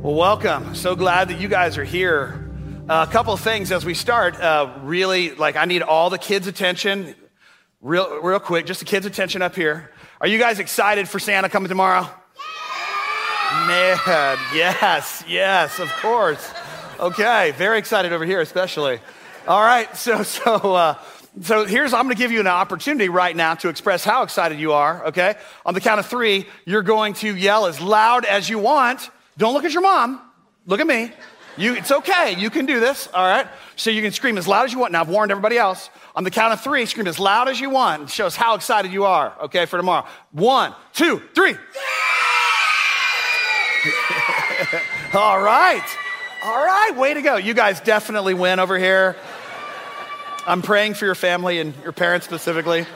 Well, welcome. So glad that you guys are here. Uh, a couple things as we start. Uh, really, like, I need all the kids' attention, real, real quick. Just the kids' attention up here. Are you guys excited for Santa coming tomorrow? Man, yes, yes, of course. Okay, very excited over here, especially. All right, so so uh, so here's I'm going to give you an opportunity right now to express how excited you are. Okay, on the count of three, you're going to yell as loud as you want don't look at your mom. Look at me. You, it's okay. You can do this. All right. So you can scream as loud as you want. Now I've warned everybody else. On the count of three, scream as loud as you want. It shows how excited you are. Okay, for tomorrow. One, two, three. All right. All right. Way to go. You guys definitely win over here. I'm praying for your family and your parents specifically.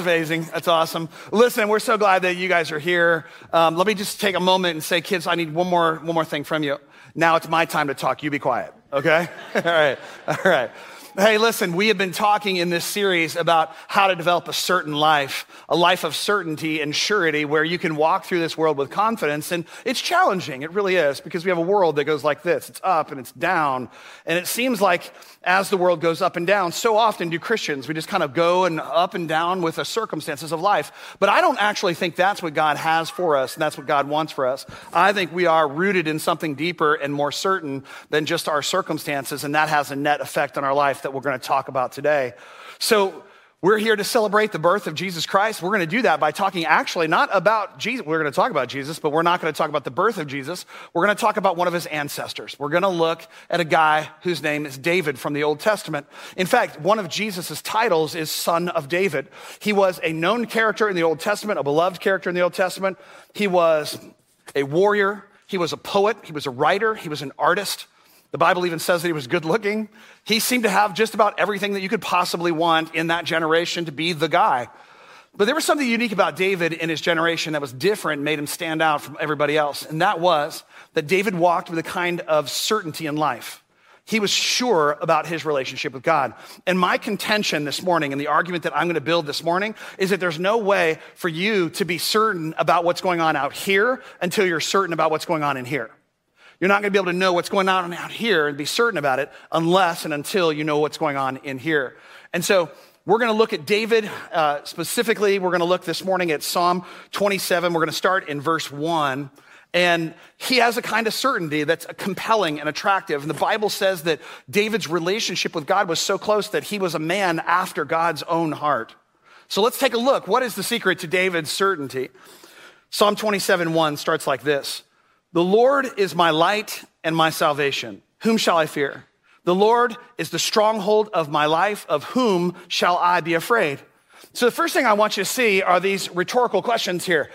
It's amazing. That's awesome. Listen, we're so glad that you guys are here. Um, let me just take a moment and say, kids, I need one more, one more thing from you. Now it's my time to talk. You be quiet, okay? All right. All right. Hey, listen, we have been talking in this series about how to develop a certain life, a life of certainty and surety where you can walk through this world with confidence. And it's challenging. It really is because we have a world that goes like this. It's up and it's down. And it seems like as the world goes up and down, so often do Christians. We just kind of go and up and down with the circumstances of life. But I don't actually think that's what God has for us and that's what God wants for us. I think we are rooted in something deeper and more certain than just our circumstances, and that has a net effect on our life that we're going to talk about today. So, we're here to celebrate the birth of Jesus Christ. We're going to do that by talking actually not about Jesus. We're going to talk about Jesus, but we're not going to talk about the birth of Jesus. We're going to talk about one of his ancestors. We're going to look at a guy whose name is David from the Old Testament. In fact, one of Jesus' titles is Son of David. He was a known character in the Old Testament, a beloved character in the Old Testament. He was a warrior. He was a poet. He was a writer. He was an artist. The Bible even says that he was good looking. He seemed to have just about everything that you could possibly want in that generation to be the guy. But there was something unique about David in his generation that was different, made him stand out from everybody else. And that was that David walked with a kind of certainty in life. He was sure about his relationship with God. And my contention this morning and the argument that I'm going to build this morning is that there's no way for you to be certain about what's going on out here until you're certain about what's going on in here. You're not going to be able to know what's going on out here and be certain about it unless and until you know what's going on in here. And so we're going to look at David uh, specifically. We're going to look this morning at Psalm 27. We're going to start in verse 1. And he has a kind of certainty that's compelling and attractive. And the Bible says that David's relationship with God was so close that he was a man after God's own heart. So let's take a look. What is the secret to David's certainty? Psalm 27 1 starts like this the Lord is my light and my salvation. Whom shall I fear? The Lord is the stronghold of my life. Of whom shall I be afraid? So, the first thing I want you to see are these rhetorical questions here.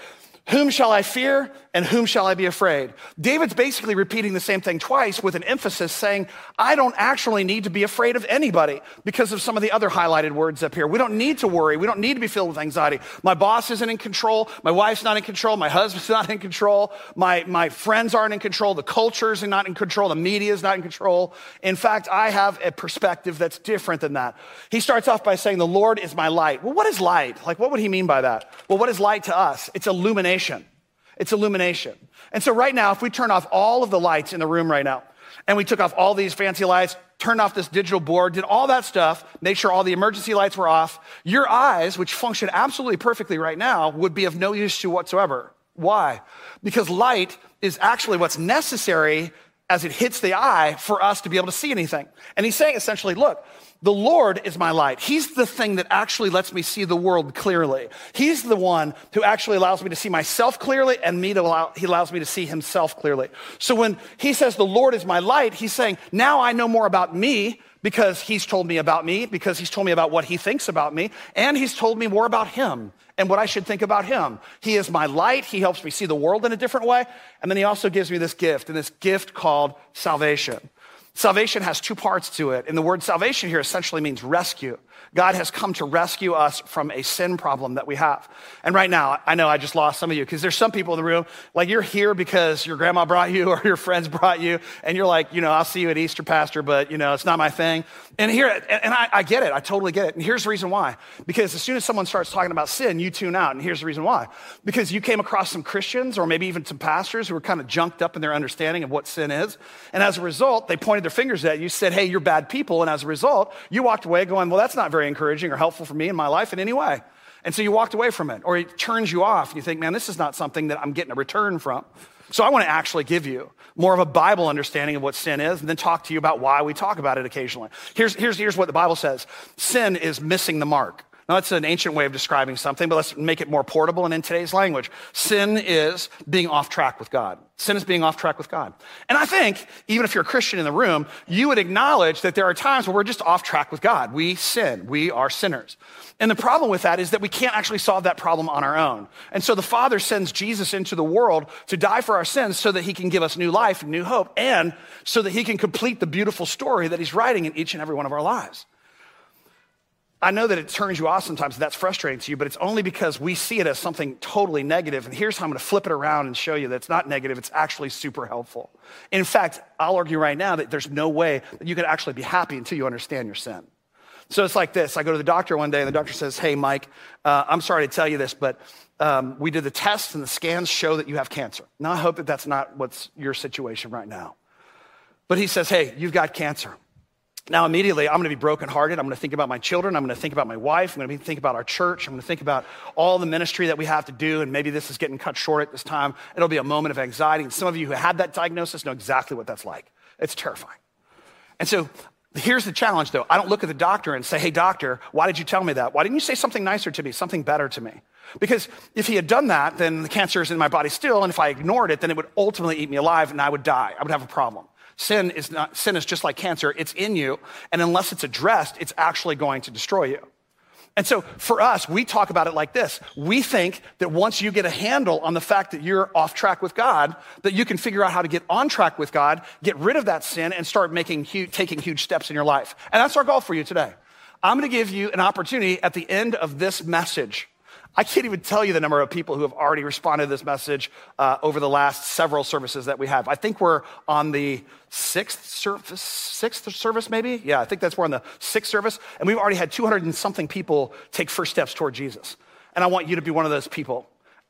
Whom shall I fear and whom shall I be afraid? David's basically repeating the same thing twice with an emphasis saying, I don't actually need to be afraid of anybody because of some of the other highlighted words up here. We don't need to worry. We don't need to be filled with anxiety. My boss isn't in control. My wife's not in control. My husband's not in control. My, my friends aren't in control. The culture is not in control. The media is not in control. In fact, I have a perspective that's different than that. He starts off by saying, The Lord is my light. Well, what is light? Like, what would he mean by that? Well, what is light to us? It's illumination. It's illumination. And so, right now, if we turn off all of the lights in the room right now, and we took off all these fancy lights, turned off this digital board, did all that stuff, made sure all the emergency lights were off, your eyes, which function absolutely perfectly right now, would be of no use to you whatsoever. Why? Because light is actually what's necessary as it hits the eye for us to be able to see anything. And he's saying essentially, look, the Lord is my light. He's the thing that actually lets me see the world clearly. He's the one who actually allows me to see myself clearly and me to allow, he allows me to see himself clearly. So when he says the Lord is my light, he's saying, now I know more about me because he's told me about me, because he's told me about what he thinks about me, and he's told me more about him and what I should think about him. He is my light. He helps me see the world in a different way. And then he also gives me this gift, and this gift called salvation. Salvation has two parts to it. And the word salvation here essentially means rescue. God has come to rescue us from a sin problem that we have. And right now, I know I just lost some of you because there's some people in the room, like you're here because your grandma brought you or your friends brought you, and you're like, you know, I'll see you at Easter, Pastor, but, you know, it's not my thing. And here, and I, I get it. I totally get it. And here's the reason why. Because as soon as someone starts talking about sin, you tune out. And here's the reason why. Because you came across some Christians or maybe even some pastors who were kind of junked up in their understanding of what sin is. And as a result, they pointed their fingers at you, said, hey, you're bad people. And as a result, you walked away going, well, that's not very encouraging or helpful for me in my life in any way. And so you walked away from it, or it turns you off, and you think, man, this is not something that I'm getting a return from. So I want to actually give you more of a Bible understanding of what sin is, and then talk to you about why we talk about it occasionally. Here's, here's, here's what the Bible says sin is missing the mark. Now, that's an ancient way of describing something, but let's make it more portable and in today's language. Sin is being off track with God. Sin is being off track with God. And I think, even if you're a Christian in the room, you would acknowledge that there are times where we're just off track with God. We sin. We are sinners. And the problem with that is that we can't actually solve that problem on our own. And so the Father sends Jesus into the world to die for our sins so that he can give us new life new hope, and so that he can complete the beautiful story that he's writing in each and every one of our lives. I know that it turns you off sometimes, that's frustrating to you, but it's only because we see it as something totally negative. And here's how I'm going to flip it around and show you that it's not negative, it's actually super helpful. In fact, I'll argue right now that there's no way that you can actually be happy until you understand your sin. So it's like this I go to the doctor one day, and the doctor says, Hey, Mike, uh, I'm sorry to tell you this, but um, we did the tests, and the scans show that you have cancer. Now, I hope that that's not what's your situation right now. But he says, Hey, you've got cancer. Now, immediately, I'm going to be brokenhearted. I'm going to think about my children. I'm going to think about my wife. I'm going to think about our church. I'm going to think about all the ministry that we have to do. And maybe this is getting cut short at this time. It'll be a moment of anxiety. And some of you who had that diagnosis know exactly what that's like. It's terrifying. And so here's the challenge, though. I don't look at the doctor and say, hey, doctor, why did you tell me that? Why didn't you say something nicer to me, something better to me? Because if he had done that, then the cancer is in my body still. And if I ignored it, then it would ultimately eat me alive and I would die. I would have a problem. Sin is not, sin is just like cancer. It's in you. And unless it's addressed, it's actually going to destroy you. And so for us, we talk about it like this. We think that once you get a handle on the fact that you're off track with God, that you can figure out how to get on track with God, get rid of that sin, and start making taking huge steps in your life. And that's our goal for you today. I'm going to give you an opportunity at the end of this message I can't even tell you the number of people who have already responded to this message uh, over the last several services that we have. I think we're on the sixth service, sixth service maybe? Yeah, I think that's we're on the sixth service, and we've already had 200 and something people take first steps toward Jesus. And I want you to be one of those people.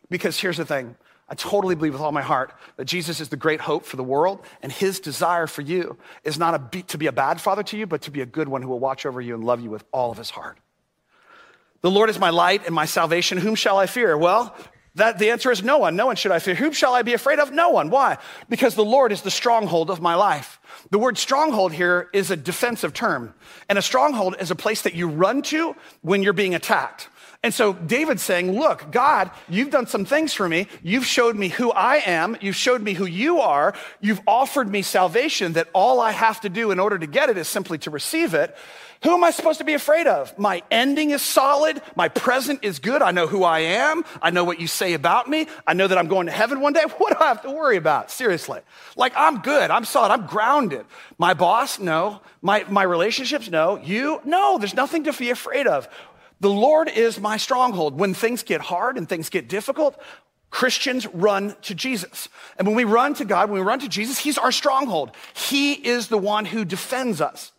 Because here's the thing I totally believe with all my heart that Jesus is the great hope for the world, and his desire for you is not a, to be a bad father to you, but to be a good one who will watch over you and love you with all of his heart. The Lord is my light and my salvation. Whom shall I fear? Well, that, the answer is no one. No one should I fear. Whom shall I be afraid of? No one. Why? Because the Lord is the stronghold of my life. The word stronghold here is a defensive term. And a stronghold is a place that you run to when you're being attacked. And so David's saying, Look, God, you've done some things for me. You've showed me who I am. You've showed me who you are. You've offered me salvation that all I have to do in order to get it is simply to receive it. Who am I supposed to be afraid of? My ending is solid. My present is good. I know who I am. I know what you say about me. I know that I'm going to heaven one day. What do I have to worry about? Seriously. Like, I'm good. I'm solid. I'm grounded. My boss? No. My, my relationships? No. You? No. There's nothing to be afraid of. The Lord is my stronghold. When things get hard and things get difficult, Christians run to Jesus. And when we run to God, when we run to Jesus, He's our stronghold. He is the one who defends us.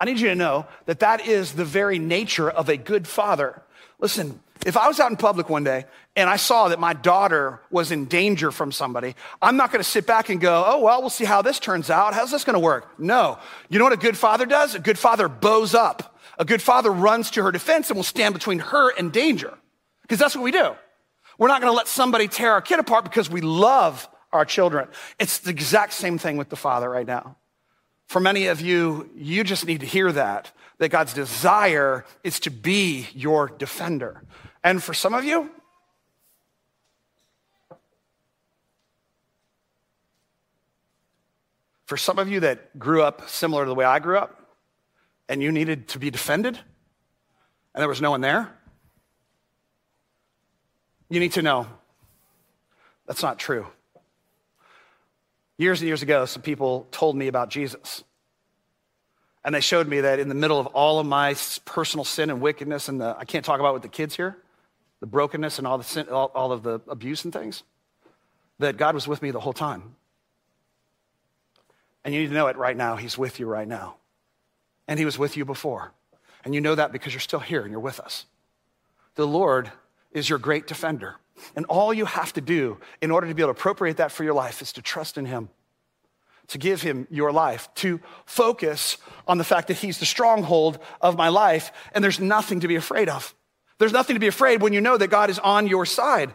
I need you to know that that is the very nature of a good father. Listen, if I was out in public one day and I saw that my daughter was in danger from somebody, I'm not going to sit back and go, oh, well, we'll see how this turns out. How's this going to work? No. You know what a good father does? A good father bows up. A good father runs to her defense and will stand between her and danger. Because that's what we do. We're not going to let somebody tear our kid apart because we love our children. It's the exact same thing with the father right now. For many of you, you just need to hear that, that God's desire is to be your defender. And for some of you, for some of you that grew up similar to the way I grew up, and you needed to be defended, and there was no one there, you need to know that's not true. Years and years ago, some people told me about Jesus. And they showed me that in the middle of all of my personal sin and wickedness, and the, I can't talk about with the kids here, the brokenness and all, the sin, all, all of the abuse and things, that God was with me the whole time. And you need to know it right now. He's with you right now. And He was with you before. And you know that because you're still here and you're with us. The Lord is your great defender. And all you have to do in order to be able to appropriate that for your life is to trust in Him, to give Him your life, to focus on the fact that He's the stronghold of my life, and there's nothing to be afraid of. There's nothing to be afraid when you know that God is on your side.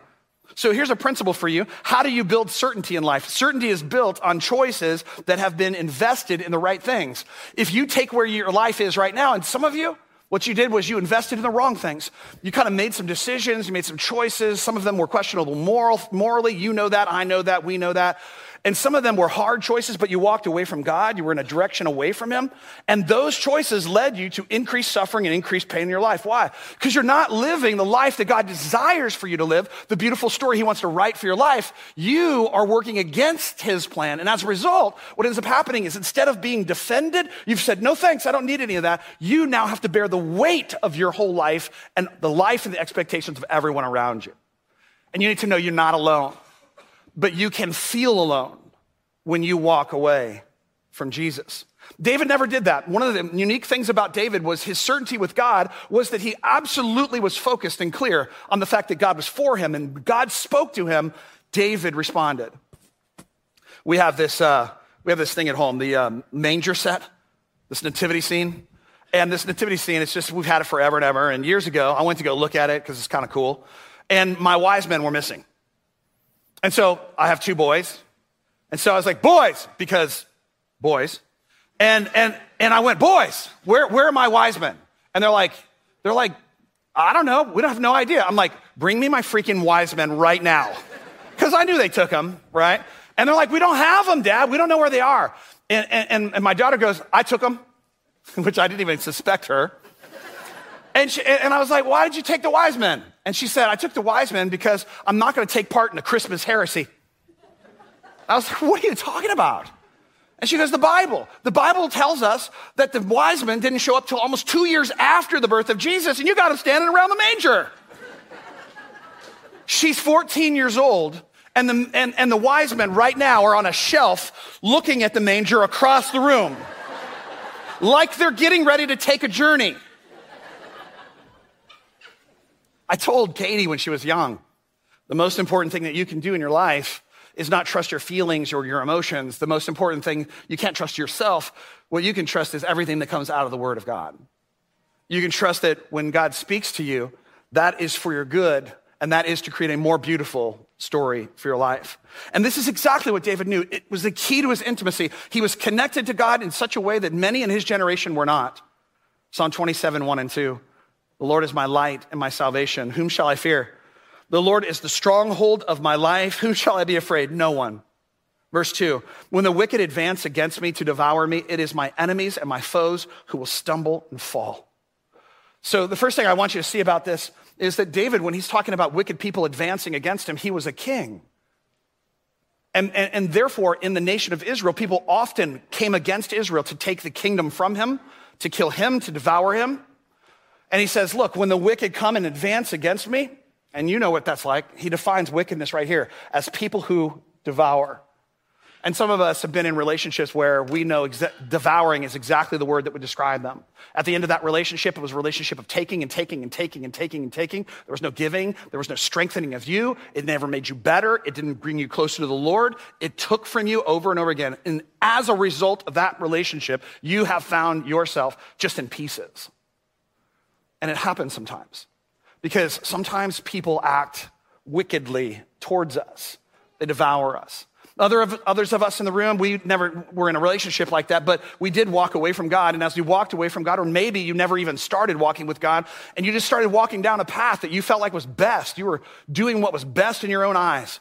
So here's a principle for you. How do you build certainty in life? Certainty is built on choices that have been invested in the right things. If you take where your life is right now, and some of you, what you did was you invested in the wrong things. You kind of made some decisions, you made some choices. Some of them were questionable moral, morally. You know that, I know that, we know that. And some of them were hard choices, but you walked away from God. You were in a direction away from Him. And those choices led you to increased suffering and increased pain in your life. Why? Because you're not living the life that God desires for you to live, the beautiful story He wants to write for your life. You are working against His plan. And as a result, what ends up happening is instead of being defended, you've said, no thanks, I don't need any of that. You now have to bear the weight of your whole life and the life and the expectations of everyone around you. And you need to know you're not alone but you can feel alone when you walk away from Jesus. David never did that. One of the unique things about David was his certainty with God was that he absolutely was focused and clear on the fact that God was for him and God spoke to him. David responded. We have this, uh, we have this thing at home, the um, manger set, this nativity scene. And this nativity scene, it's just, we've had it forever and ever. And years ago, I went to go look at it because it's kind of cool. And my wise men were missing. And so I have two boys. And so I was like, boys, because boys. And, and, and I went, boys, where, where are my wise men? And they're like, they're like, I don't know. We don't have no idea. I'm like, bring me my freaking wise men right now. Because I knew they took them, right? And they're like, we don't have them, dad. We don't know where they are. And, and, and my daughter goes, I took them, which I didn't even suspect her. And, she, and I was like, why did you take the wise men? And she said, I took the wise men because I'm not going to take part in a Christmas heresy. I was like, what are you talking about? And she goes, the Bible. The Bible tells us that the wise men didn't show up till almost two years after the birth of Jesus, and you got them standing around the manger. She's 14 years old, and the, and, and the wise men right now are on a shelf looking at the manger across the room, like they're getting ready to take a journey. I told Katie when she was young, the most important thing that you can do in your life is not trust your feelings or your emotions. The most important thing, you can't trust yourself. What you can trust is everything that comes out of the Word of God. You can trust that when God speaks to you, that is for your good, and that is to create a more beautiful story for your life. And this is exactly what David knew. It was the key to his intimacy. He was connected to God in such a way that many in his generation were not. Psalm 27, 1 and 2. The Lord is my light and my salvation. Whom shall I fear? The Lord is the stronghold of my life. Whom shall I be afraid? No one. Verse 2 When the wicked advance against me to devour me, it is my enemies and my foes who will stumble and fall. So, the first thing I want you to see about this is that David, when he's talking about wicked people advancing against him, he was a king. And, and, and, therefore, in the nation of Israel, people often came against Israel to take the kingdom from him, to kill him, to devour him. And he says, Look, when the wicked come and advance against me, and you know what that's like, he defines wickedness right here as people who devour. And some of us have been in relationships where we know exa- devouring is exactly the word that would describe them. At the end of that relationship, it was a relationship of taking and taking and taking and taking and taking. There was no giving. There was no strengthening of you. It never made you better. It didn't bring you closer to the Lord. It took from you over and over again. And as a result of that relationship, you have found yourself just in pieces. And it happens sometimes because sometimes people act wickedly towards us, they devour us. Other of, others of us in the room, we never were in a relationship like that, but we did walk away from God. And as we walked away from God, or maybe you never even started walking with God, and you just started walking down a path that you felt like was best. You were doing what was best in your own eyes.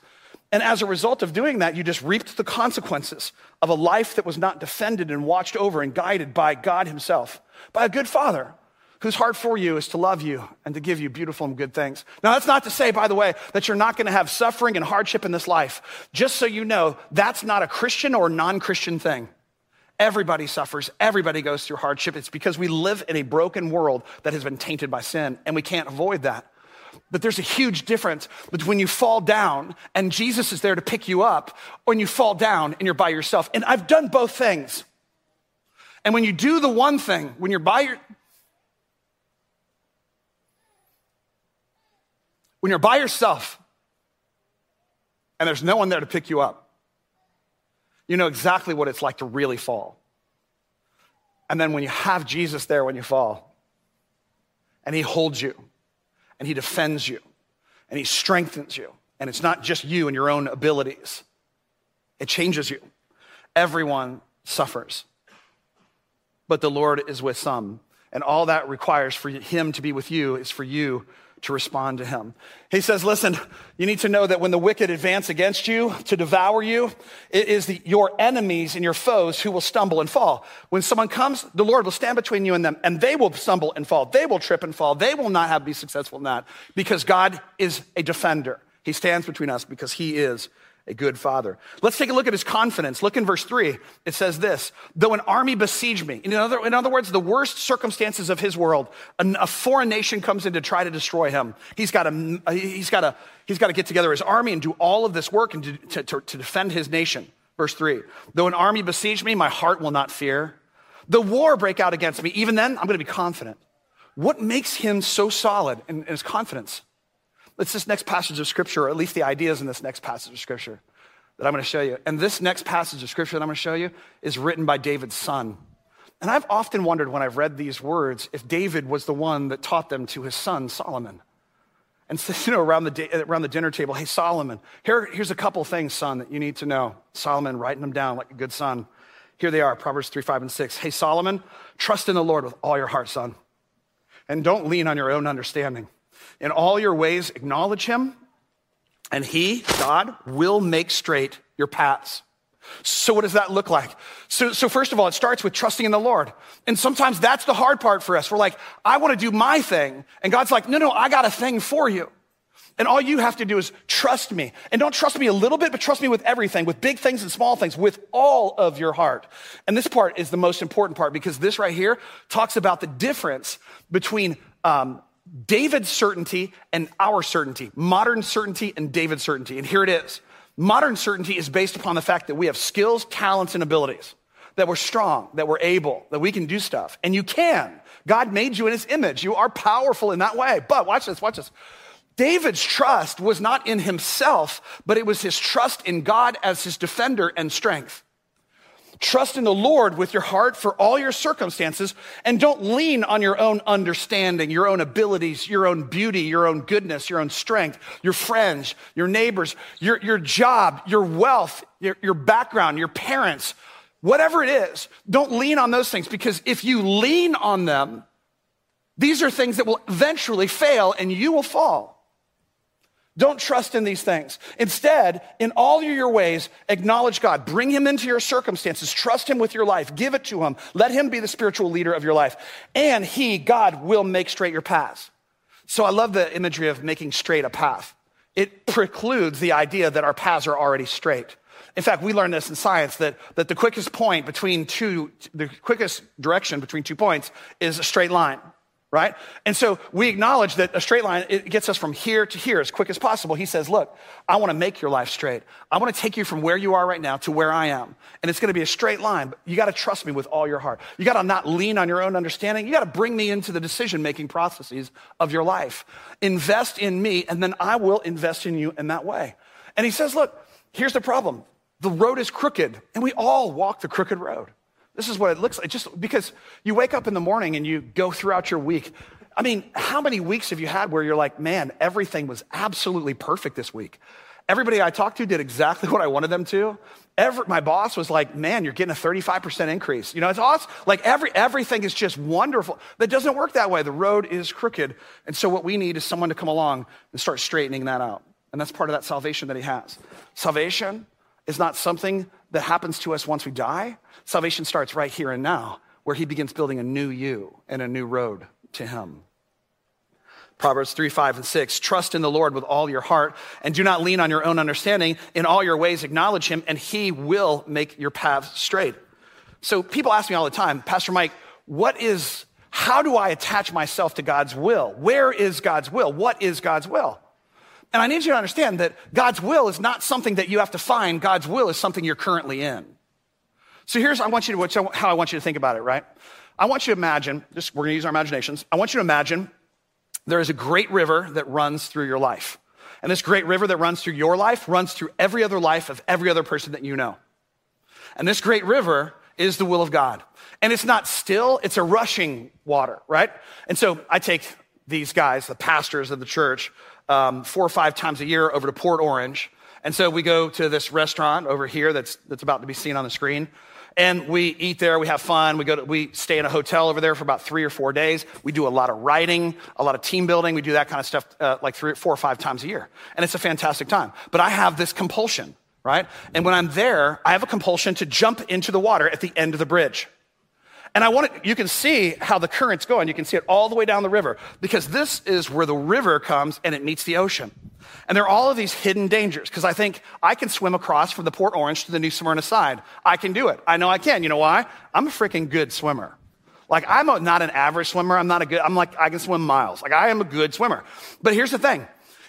And as a result of doing that, you just reaped the consequences of a life that was not defended and watched over and guided by God Himself, by a good Father whose heart for you is to love you and to give you beautiful and good things. Now, that's not to say, by the way, that you're not going to have suffering and hardship in this life. Just so you know, that's not a Christian or non Christian thing. Everybody suffers. Everybody goes through hardship. It's because we live in a broken world that has been tainted by sin, and we can't avoid that. But there's a huge difference between you fall down and Jesus is there to pick you up, or when you fall down and you're by yourself. And I've done both things. And when you do the one thing, when you're by your when you're by yourself and there's no one there to pick you up, you know exactly what it's like to really fall. And then when you have Jesus there when you fall, and he holds you, and he defends you, and he strengthens you, and it's not just you and your own abilities, it changes you. Everyone suffers, but the Lord is with some. And all that requires for him to be with you is for you to respond to him. He says, listen, you need to know that when the wicked advance against you to devour you, it is the, your enemies and your foes who will stumble and fall. When someone comes, the Lord will stand between you and them, and they will stumble and fall. They will trip and fall. They will not have be successful in that because God is a defender. He stands between us because he is a good father. Let's take a look at his confidence. Look in verse three. It says this Though an army besiege me, in other, in other words, the worst circumstances of his world, a, a foreign nation comes in to try to destroy him. He's got to, he's got to, he's got to get together his army and do all of this work and to, to, to defend his nation. Verse three Though an army besiege me, my heart will not fear. The war break out against me. Even then, I'm going to be confident. What makes him so solid in, in his confidence? It's this next passage of scripture, or at least the ideas in this next passage of scripture that I'm going to show you. And this next passage of scripture that I'm going to show you is written by David's son. And I've often wondered when I've read these words if David was the one that taught them to his son, Solomon. And so, you know, around the, around the dinner table, hey, Solomon, here, here's a couple things, son, that you need to know. Solomon writing them down like a good son. Here they are, Proverbs 3, 5, and 6. Hey, Solomon, trust in the Lord with all your heart, son. And don't lean on your own understanding. In all your ways, acknowledge him, and he, God, will make straight your paths. So, what does that look like? So, so, first of all, it starts with trusting in the Lord. And sometimes that's the hard part for us. We're like, I want to do my thing. And God's like, no, no, I got a thing for you. And all you have to do is trust me. And don't trust me a little bit, but trust me with everything, with big things and small things, with all of your heart. And this part is the most important part because this right here talks about the difference between um, David's certainty and our certainty, modern certainty and David's certainty. And here it is. Modern certainty is based upon the fact that we have skills, talents, and abilities, that we're strong, that we're able, that we can do stuff. And you can. God made you in his image. You are powerful in that way. But watch this, watch this. David's trust was not in himself, but it was his trust in God as his defender and strength. Trust in the Lord with your heart for all your circumstances and don't lean on your own understanding, your own abilities, your own beauty, your own goodness, your own strength, your friends, your neighbors, your, your job, your wealth, your, your background, your parents, whatever it is. Don't lean on those things because if you lean on them, these are things that will eventually fail and you will fall. Don't trust in these things. Instead, in all your ways, acknowledge God. Bring Him into your circumstances. Trust Him with your life. Give it to Him. Let Him be the spiritual leader of your life. And He, God, will make straight your paths. So I love the imagery of making straight a path. It precludes the idea that our paths are already straight. In fact, we learned this in science that, that the quickest point between two, the quickest direction between two points is a straight line right? And so we acknowledge that a straight line, it gets us from here to here as quick as possible. He says, Look, I want to make your life straight. I want to take you from where you are right now to where I am. And it's going to be a straight line, but you got to trust me with all your heart. You got to not lean on your own understanding. You got to bring me into the decision making processes of your life. Invest in me, and then I will invest in you in that way. And he says, Look, here's the problem the road is crooked, and we all walk the crooked road. This is what it looks like. Just because you wake up in the morning and you go throughout your week. I mean, how many weeks have you had where you're like, man, everything was absolutely perfect this week? Everybody I talked to did exactly what I wanted them to. Every, my boss was like, man, you're getting a 35% increase. You know, it's awesome. Like every, everything is just wonderful. That doesn't work that way. The road is crooked. And so what we need is someone to come along and start straightening that out. And that's part of that salvation that he has. Salvation is not something that happens to us once we die. Salvation starts right here and now, where he begins building a new you and a new road to him. Proverbs 3, 5, and 6. Trust in the Lord with all your heart and do not lean on your own understanding. In all your ways, acknowledge him, and he will make your paths straight. So people ask me all the time, Pastor Mike, what is, how do I attach myself to God's will? Where is God's will? What is God's will? And I need you to understand that God's will is not something that you have to find. God's will is something you're currently in. So here's I want you to how I want you to think about it, right? I want you to imagine, just we're gonna use our imaginations. I want you to imagine there is a great river that runs through your life. And this great river that runs through your life runs through every other life of every other person that you know. And this great river is the will of God. And it's not still, it's a rushing water, right? And so I take these guys, the pastors of the church, um, four or five times a year over to Port Orange. And so we go to this restaurant over here that's, that's about to be seen on the screen. And we eat there, we have fun. We, go to, we stay in a hotel over there for about three or four days. We do a lot of writing, a lot of team building. We do that kind of stuff uh, like three, four or five times a year. And it's a fantastic time. But I have this compulsion right? And when I'm there, I have a compulsion to jump into the water at the end of the bridge. And I want it, you can see how the current's going. You can see it all the way down the river because this is where the river comes and it meets the ocean. And there are all of these hidden dangers because I think I can swim across from the Port Orange to the New Smyrna side. I can do it. I know I can. You know why? I'm a freaking good swimmer. Like I'm a, not an average swimmer. I'm not a good, I'm like, I can swim miles. Like I am a good swimmer. But here's the thing.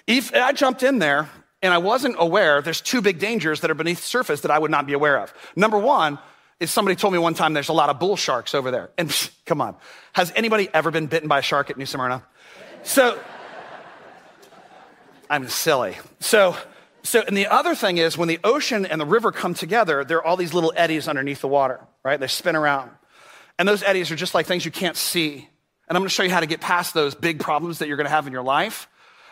If I jumped in there and I wasn't aware there's two big dangers that are beneath the surface that I would not be aware of. Number one is somebody told me one time there's a lot of bull sharks over there. And psh, come on, has anybody ever been bitten by a shark at New Smyrna? So, I'm silly. So, so, and the other thing is when the ocean and the river come together, there are all these little eddies underneath the water, right? They spin around. And those eddies are just like things you can't see. And I'm going to show you how to get past those big problems that you're going to have in your life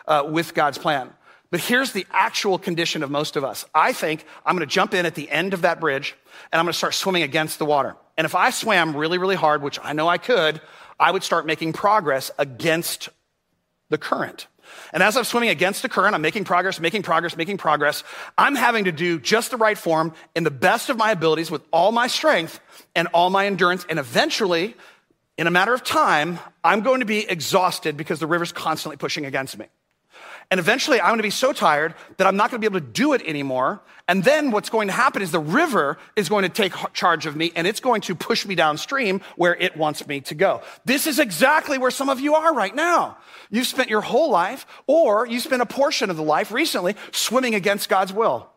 uh, with God's plan. But here's the actual condition of most of us. I think I'm going to jump in at the end of that bridge and I'm going to start swimming against the water. And if I swam really, really hard, which I know I could, I would start making progress against the current. And as I'm swimming against the current, I'm making progress, making progress, making progress. I'm having to do just the right form in the best of my abilities with all my strength and all my endurance. And eventually, in a matter of time, I'm going to be exhausted because the river's constantly pushing against me. And eventually I'm going to be so tired that I'm not going to be able to do it anymore. And then what's going to happen is the river is going to take charge of me and it's going to push me downstream where it wants me to go. This is exactly where some of you are right now. You've spent your whole life or you spent a portion of the life recently swimming against God's will.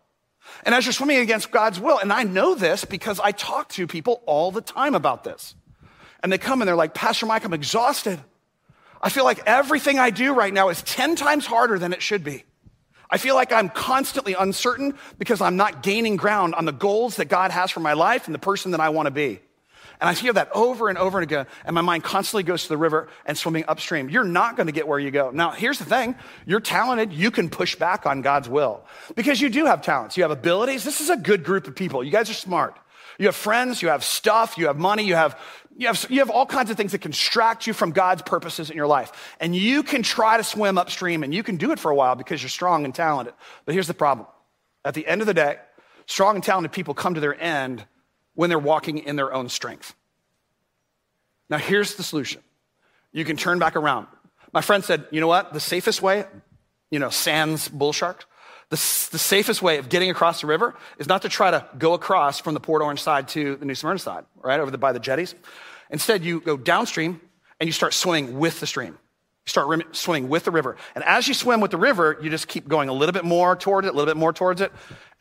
And as you're swimming against God's will, and I know this because I talk to people all the time about this. And they come and they're like, Pastor Mike, I'm exhausted. I feel like everything I do right now is 10 times harder than it should be. I feel like I'm constantly uncertain because I'm not gaining ground on the goals that God has for my life and the person that I want to be. And I hear that over and over and again, and my mind constantly goes to the river and swimming upstream. You're not going to get where you go. Now, here's the thing you're talented, you can push back on God's will because you do have talents, you have abilities. This is a good group of people. You guys are smart. You have friends, you have stuff, you have money, you have you have, you have all kinds of things that distract you from God's purposes in your life. And you can try to swim upstream and you can do it for a while because you're strong and talented. But here's the problem at the end of the day, strong and talented people come to their end when they're walking in their own strength. Now, here's the solution you can turn back around. My friend said, you know what? The safest way, you know, sans bull shark, the, the safest way of getting across the river is not to try to go across from the Port Orange side to the New Smyrna side, right, over the, by the jetties. Instead, you go downstream and you start swimming with the stream. You start rim- swimming with the river. And as you swim with the river, you just keep going a little bit more toward it, a little bit more towards it,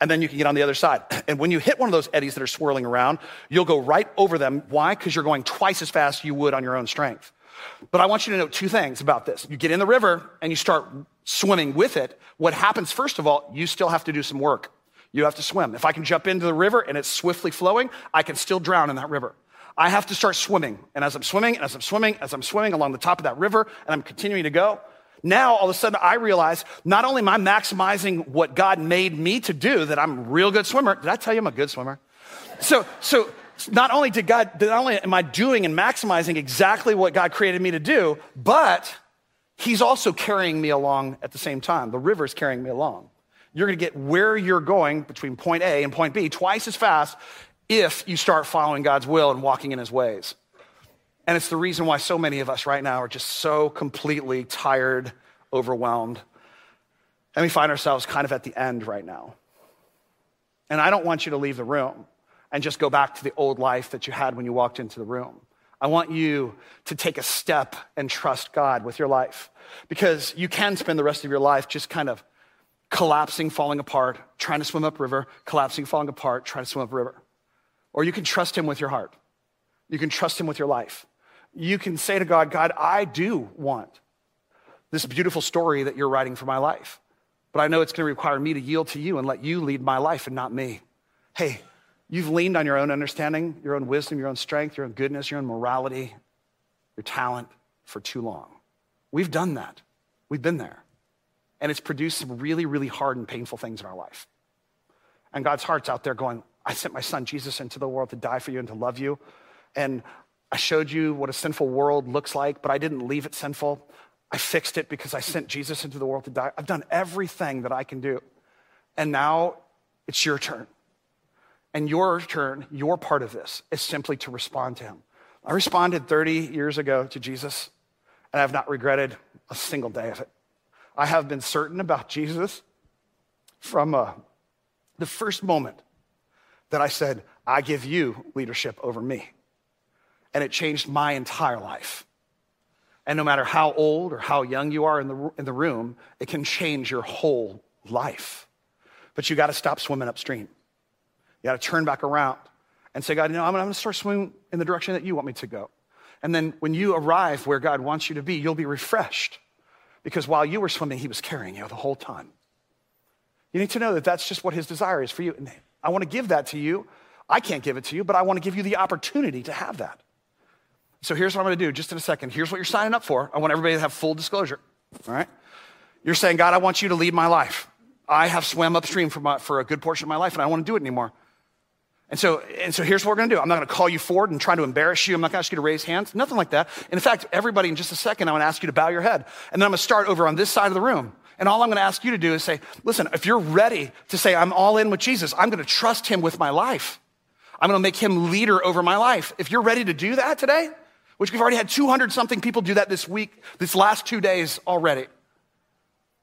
and then you can get on the other side. And when you hit one of those eddies that are swirling around, you'll go right over them. Why? Because you're going twice as fast as you would on your own strength. But I want you to know two things about this. You get in the river and you start swimming with it. What happens, first of all, you still have to do some work. You have to swim. If I can jump into the river and it's swiftly flowing, I can still drown in that river. I have to start swimming. And as I'm swimming, and as I'm swimming, as I'm swimming along the top of that river, and I'm continuing to go, now all of a sudden I realize not only am I maximizing what God made me to do, that I'm a real good swimmer. Did I tell you I'm a good swimmer? So, so not only did God, not only am I doing and maximizing exactly what God created me to do, but He's also carrying me along at the same time. The river's carrying me along. You're gonna get where you're going between point A and point B twice as fast if you start following God's will and walking in His ways. And it's the reason why so many of us right now are just so completely tired, overwhelmed. And we find ourselves kind of at the end right now. And I don't want you to leave the room and just go back to the old life that you had when you walked into the room. I want you to take a step and trust God with your life because you can spend the rest of your life just kind of collapsing, falling apart, trying to swim upriver, collapsing, falling apart, trying to swim upriver. Or you can trust Him with your heart. You can trust Him with your life. You can say to God, God, I do want this beautiful story that you're writing for my life. But I know it's going to require me to yield to you and let you lead my life and not me. Hey, you've leaned on your own understanding, your own wisdom, your own strength, your own goodness, your own morality, your talent for too long. We've done that. We've been there. And it's produced some really, really hard and painful things in our life. And God's heart's out there going, I sent my son Jesus into the world to die for you and to love you. And I showed you what a sinful world looks like, but I didn't leave it sinful. I fixed it because I sent Jesus into the world to die. I've done everything that I can do. And now it's your turn. And your turn, your part of this, is simply to respond to him. I responded 30 years ago to Jesus, and I have not regretted a single day of it. I have been certain about Jesus from uh, the first moment that I said, I give you leadership over me. And it changed my entire life. And no matter how old or how young you are in the, in the room, it can change your whole life. But you got to stop swimming upstream. You got to turn back around and say, God, you know, I'm going to start swimming in the direction that you want me to go. And then when you arrive where God wants you to be, you'll be refreshed because while you were swimming, He was carrying you the whole time. You need to know that that's just what His desire is for you. And I want to give that to you. I can't give it to you, but I want to give you the opportunity to have that. So here's what I'm going to do just in a second. Here's what you're signing up for. I want everybody to have full disclosure. All right? You're saying, God, I want you to lead my life. I have swam upstream for, my, for a good portion of my life, and I don't want to do it anymore. And so, and so here's what we're going to do. I'm not going to call you forward and try to embarrass you. I'm not going to ask you to raise hands. Nothing like that. And in fact, everybody, in just a second, I'm going to ask you to bow your head. And then I'm going to start over on this side of the room. And all I'm going to ask you to do is say, listen, if you're ready to say, I'm all in with Jesus, I'm going to trust him with my life. I'm going to make him leader over my life. If you're ready to do that today, which we've already had 200 something people do that this week, this last two days already.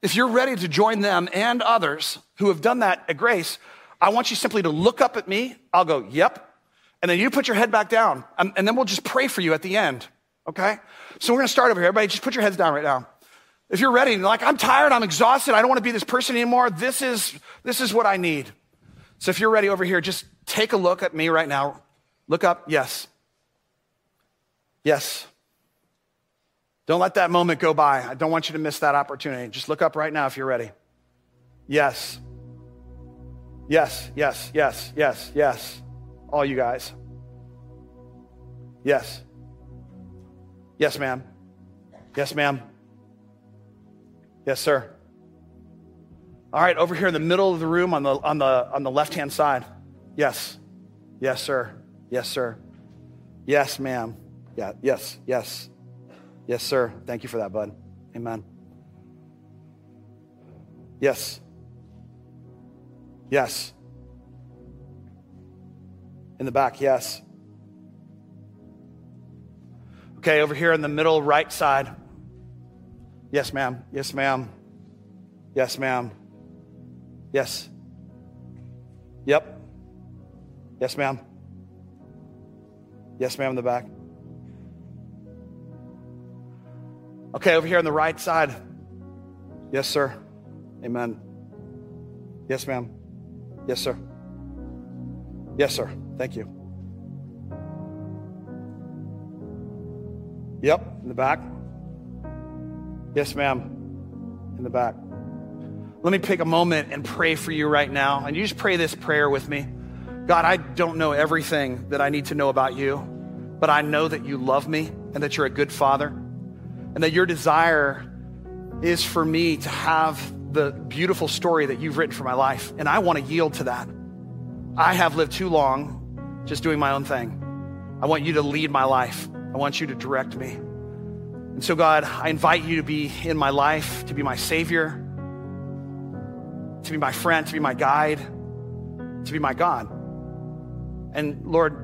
If you're ready to join them and others who have done that at Grace, I want you simply to look up at me. I'll go, yep. And then you put your head back down. And, then we'll just pray for you at the end. Okay? So we're going to start over here. Everybody, just put your heads down right now. If you're ready, like, I'm tired, I'm exhausted, I don't want to be this person anymore, this is, this is what I need. So if you're ready over here, just take a look at me right now. Look up, yes. Yes. Don't let that moment go by. I don't want you to miss that opportunity. Just look up right now if you're ready. Yes. Yes, yes, yes, yes, yes. All you guys. Yes. Yes, ma'am. Yes, ma'am. Yes, sir. All right, over here in the middle of the room on the, on the, on the left hand side. Yes. Yes, sir. Yes, sir. Yes, ma'am. Yeah, yes, yes. Yes, sir. Thank you for that, bud. Amen. Yes. Yes. In the back, yes. Okay, over here in the middle right side. Yes, ma'am. Yes, ma'am. Yes, ma'am. Yes. Yep. Yes, ma'am. Yes, ma'am, in the back. Okay, over here on the right side. Yes, sir. Amen. Yes, ma'am. Yes, sir. Yes, sir. Thank you. Yep, in the back. Yes, ma'am. In the back. Let me take a moment and pray for you right now. And you just pray this prayer with me. God, I don't know everything that I need to know about you, but I know that you love me and that you're a good father and that your desire is for me to have the beautiful story that you've written for my life. And I want to yield to that. I have lived too long just doing my own thing. I want you to lead my life. I want you to direct me. And so, God, I invite you to be in my life, to be my Savior, to be my friend, to be my guide, to be my God. And Lord,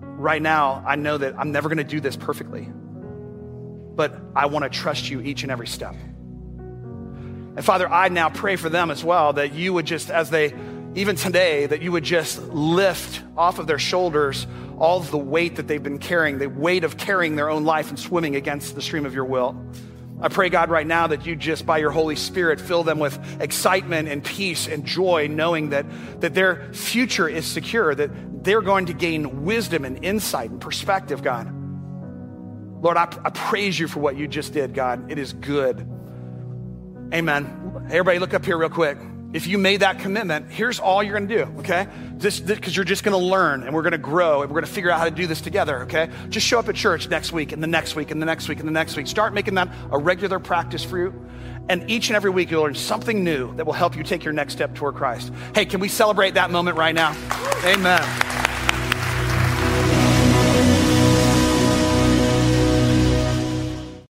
right now, I know that I'm never going to do this perfectly, but I want to trust you each and every step. And Father, I now pray for them as well that you would just, as they even today, that you would just lift off of their shoulders all of the weight that they've been carrying, the weight of carrying their own life and swimming against the stream of your will. I pray, God, right now that you just, by your Holy Spirit, fill them with excitement and peace and joy, knowing that, that their future is secure, that they're going to gain wisdom and insight and perspective, God. Lord, I, I praise you for what you just did, God. It is good. Amen. Everybody, look up here real quick if you made that commitment, here's all you're gonna do, okay? Just because you're just gonna learn and we're gonna grow and we're gonna figure out how to do this together, okay? Just show up at church next week and the next week and the next week and the next week. Start making that a regular practice for you. And each and every week you'll learn something new that will help you take your next step toward Christ. Hey, can we celebrate that moment right now? Amen.